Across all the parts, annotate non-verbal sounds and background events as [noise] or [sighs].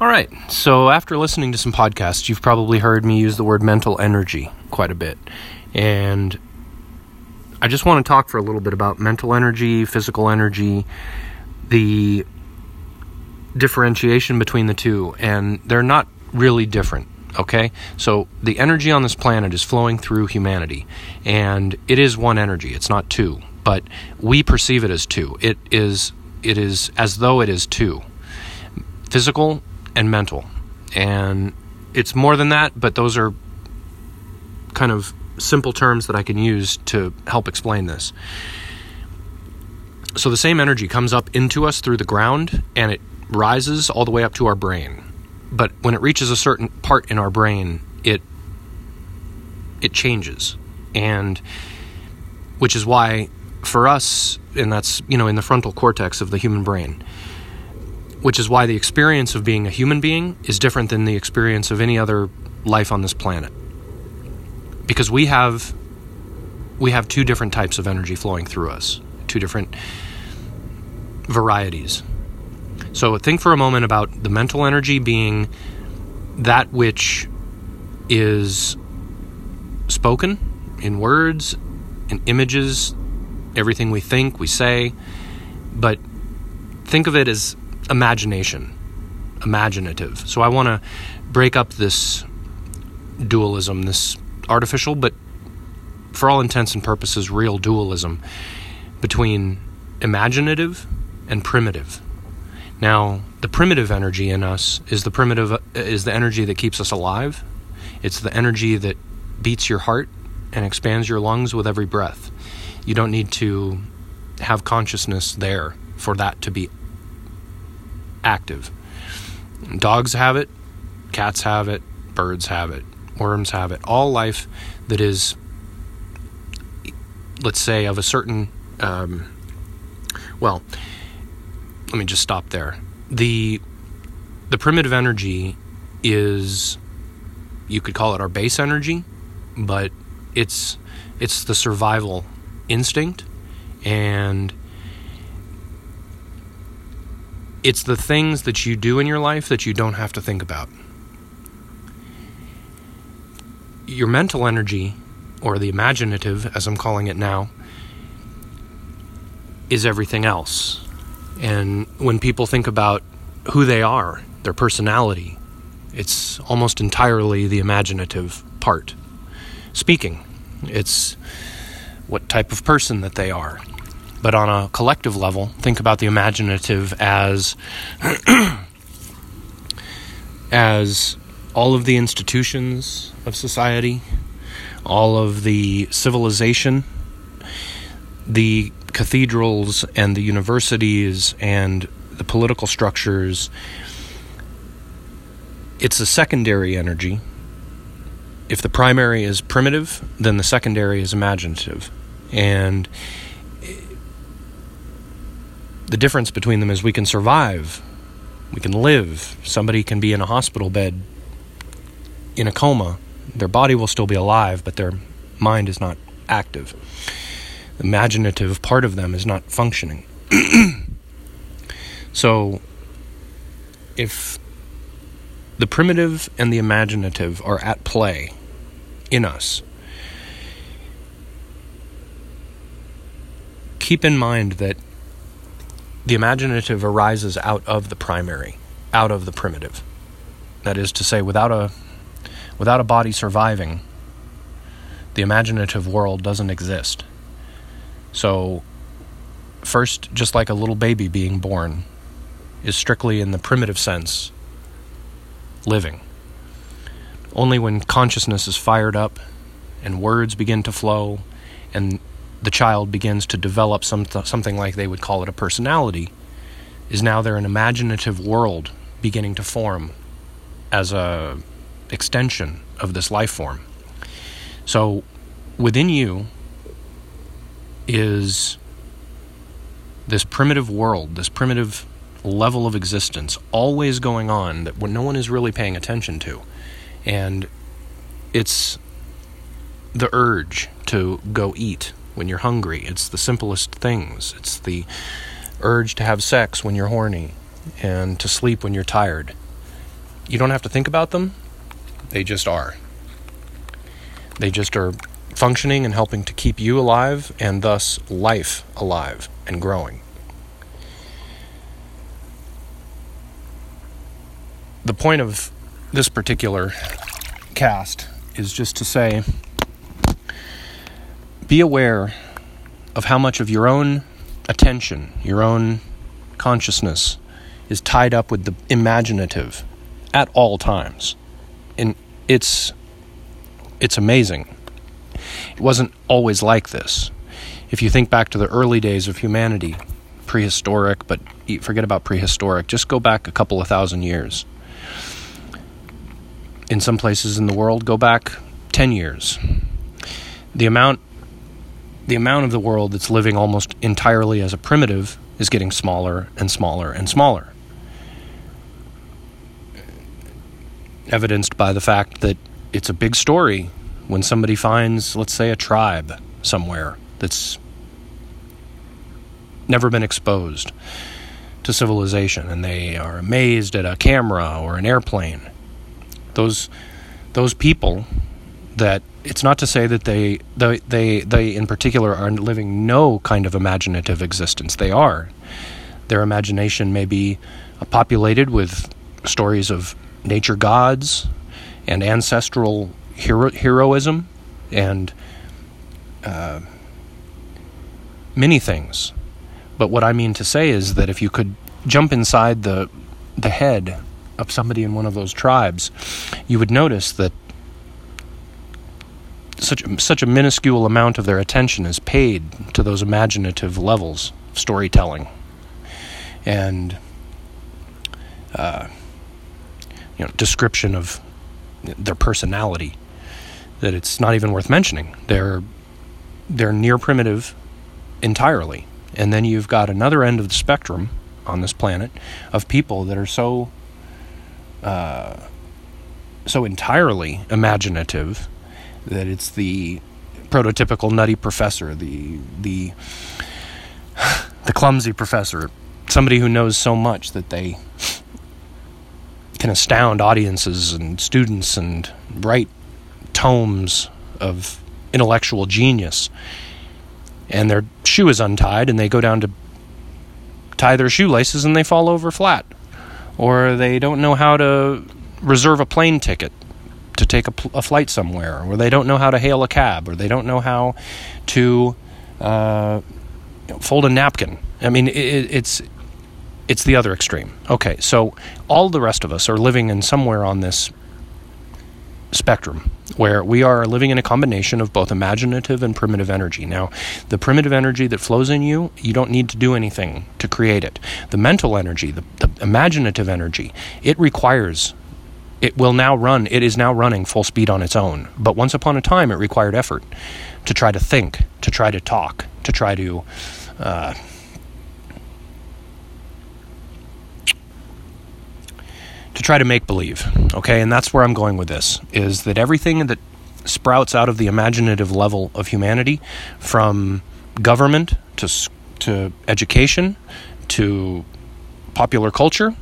All right. So, after listening to some podcasts, you've probably heard me use the word mental energy quite a bit. And I just want to talk for a little bit about mental energy, physical energy, the differentiation between the two. And they're not really different. Okay? So, the energy on this planet is flowing through humanity. And it is one energy, it's not two. But we perceive it as two. It is, it is as though it is two physical and mental. And it's more than that, but those are kind of simple terms that I can use to help explain this. So the same energy comes up into us through the ground and it rises all the way up to our brain. But when it reaches a certain part in our brain, it it changes. And which is why for us and that's, you know, in the frontal cortex of the human brain which is why the experience of being a human being is different than the experience of any other life on this planet. Because we have we have two different types of energy flowing through us, two different varieties. So think for a moment about the mental energy being that which is spoken in words, in images, everything we think, we say, but think of it as imagination, imaginative. So I want to break up this dualism, this artificial, but for all intents and purposes, real dualism between imaginative and primitive. Now, the primitive energy in us is the primitive is the energy that keeps us alive. It's the energy that beats your heart and expands your lungs with every breath. You don't need to have consciousness there for that to be active. Dogs have it, cats have it, birds have it, worms have it. All life that is, let's say, of a certain, um, well, let me just stop there. The the primitive energy is, you could call it our base energy, but it's it's the survival instinct and it's the things that you do in your life that you don't have to think about. Your mental energy, or the imaginative, as I'm calling it now, is everything else. And when people think about who they are, their personality, it's almost entirely the imaginative part. Speaking, it's what type of person that they are, but on a collective level, think about the imaginative as [clears throat] as all of the institutions of society, all of the civilization, the cathedrals and the universities and the political structures. It's a secondary energy. If the primary is primitive, then the secondary is imaginative. And the difference between them is we can survive, we can live. Somebody can be in a hospital bed in a coma. Their body will still be alive, but their mind is not active. The imaginative part of them is not functioning. [clears throat] so, if the primitive and the imaginative are at play in us, keep in mind that the imaginative arises out of the primary, out of the primitive. That is to say, without a without a body surviving, the imaginative world doesn't exist. So, first, just like a little baby being born, is strictly in the primitive sense living. Only when consciousness is fired up and words begin to flow and the child begins to develop some something like they would call it a personality, is now there an imaginative world beginning to form as a extension of this life form. So within you is this primitive world, this primitive level of existence always going on that no one is really paying attention to. And it's the urge to go eat when you're hungry. It's the simplest things. It's the urge to have sex when you're horny and to sleep when you're tired. You don't have to think about them, they just are. They just are functioning and helping to keep you alive and thus life alive and growing. The point of this particular cast is just to say be aware of how much of your own attention, your own consciousness is tied up with the imaginative at all times. And it's it's amazing. It wasn't always like this. If you think back to the early days of humanity, prehistoric, but forget about prehistoric, just go back a couple of thousand years. In some places in the world, go back 10 years. The amount the amount of the world that's living almost entirely as a primitive is getting smaller and smaller and smaller. Evidenced by the fact that it's a big story when somebody finds, let's say, a tribe somewhere that's never been exposed to civilization and they are amazed at a camera or an airplane. Those those people that it's not to say that they, they, they, they in particular are living no kind of imaginative existence. They are. Their imagination may be populated with stories of nature gods and ancestral hero- heroism and uh, many things. But what I mean to say is that if you could jump inside the the head of somebody in one of those tribes, you would notice that such such a minuscule amount of their attention is paid to those imaginative levels of storytelling, and uh, you know description of their personality. That it's not even worth mentioning. They're they're near primitive entirely, and then you've got another end of the spectrum on this planet of people that are so uh, so entirely imaginative that it's the prototypical nutty professor, the the [sighs] the clumsy professor, somebody who knows so much that they can astound audiences and students and write tomes of intellectual genius. And their shoe is untied, and they go down to tie their shoelaces and they fall over flat. Or they don't know how to reserve a plane ticket to take a, a, flight somewhere, or they don't know how to hail a cab, or they don't know how to uh, fold a napkin. I mean, it, it's it's the other extreme. Okay, so all the rest of us are living in somewhere on this spectrum where we are living in a combination of both imaginative and primitive energy. Now, the primitive energy that flows in you, you don't need to do anything to create it. The mental energy, the, the imaginative energy, it requires it will now run, it is now running full speed on its own. But once upon a time, it required effort to try to think, to try to talk, to try to. Uh, to try to make believe okay and that's where i'm going with this is that everything that sprouts out of the imaginative level of humanity from government to to education to popular culture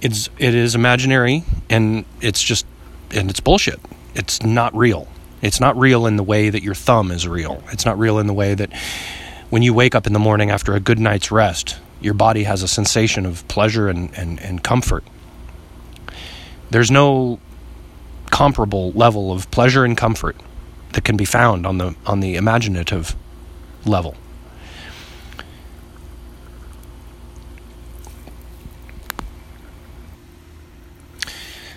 it's it is imaginary and it's just and it's bullshit. It's not real. It's not real in the way that your thumb is real. It's not real in the way that when you wake up in the morning after a good night's rest, your body has a sensation of pleasure and, and, and comfort. There's no comparable level of pleasure and comfort that can be found on the on the imaginative level.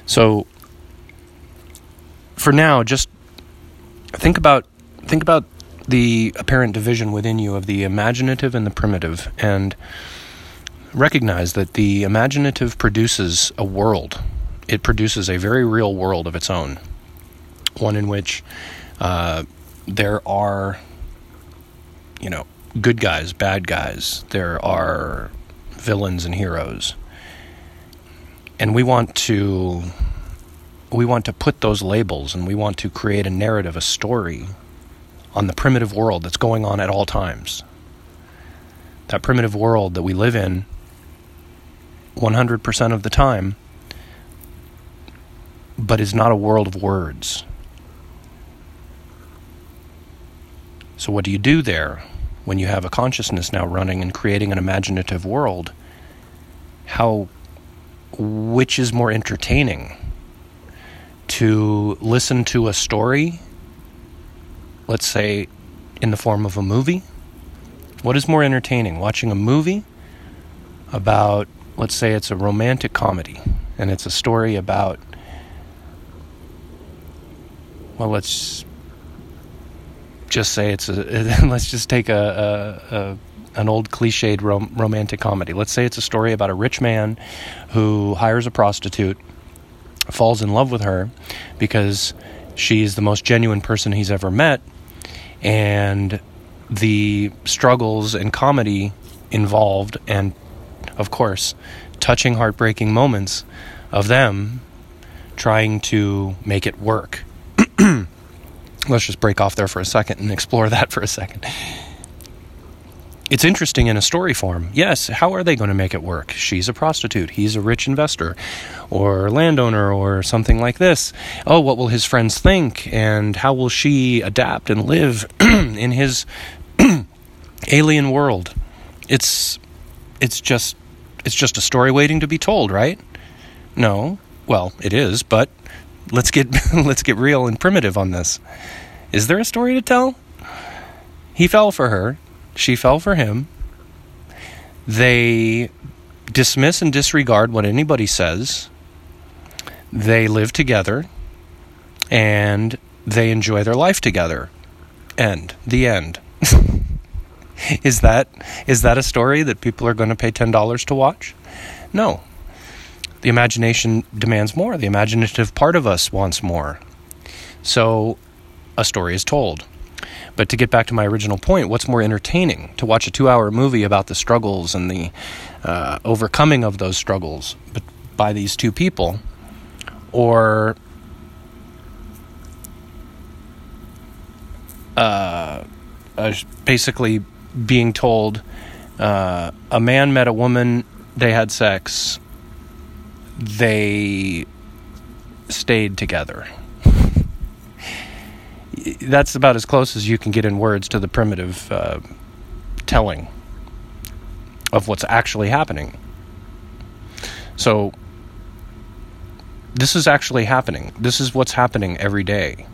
So for now, just think about think about the apparent division within you of the imaginative and the primitive and recognize that the imaginative produces a world. It produces a very real world of its own. One in which uh, there are, you know, good guys, bad guys. There are villains and heroes and we want to we want to put those labels and we want to create a narrative, a story on the primitive world that's going on at all times. That primitive world that we live in 100% of the time but is not a world of words. So, what do you do there when you have a consciousness now running and creating an imaginative world? How, which is more entertaining? To listen to a story, let's say in the form of a movie? What is more entertaining? Watching a movie about, let's say it's a romantic comedy and it's a story about, well, let's just say it's a [laughs] let's just take a, a, a an old cliched rom- romantic comedy. Let's say it's a story about a rich man who hires a prostitute, falls in love with her because she's the most genuine person he's ever met, and the struggles and comedy involved, and of course, touching, heartbreaking moments of them trying to make it work. [clears throat] let's just break off there for a second and explore that for a second. It's interesting in a story form. Yes, how are they going to make it work? She's a prostitute, he's a rich investor or landowner or something like this. Oh, what will his friends think and how will she adapt and live [clears throat] in his [clears throat] alien world? It's it's just it's just a story waiting to be told, right? No. Well, it is, but let's get [laughs] let's get real and primitive on this. Is there a story to tell? He fell for her, she fell for him. They dismiss and disregard what anybody says. They live together and they enjoy their life together. End. The end. [laughs] is that is that a story that people are going to pay $10 to watch? No the imagination demands more. The imaginative part of us wants more. So a story is told. But to get back to my original point, what's more entertaining? To watch a two hour movie about the struggles and the uh, overcoming of those struggles by these two people, or uh, uh, basically being told uh, a man met a woman, they had sex, they stayed together. That's about as close as you can get in words to the primitive uh, telling of what's actually happening. So, this is actually happening. This is what's happening every day.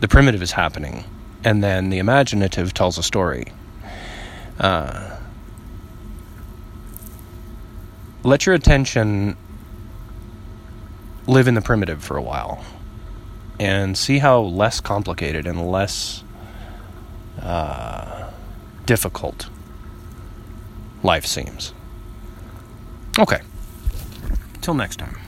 The primitive is happening, and then the imaginative tells a story. Uh, let your attention live in the primitive for a while and see how less complicated and less uh, difficult life seems. Okay. Till next time.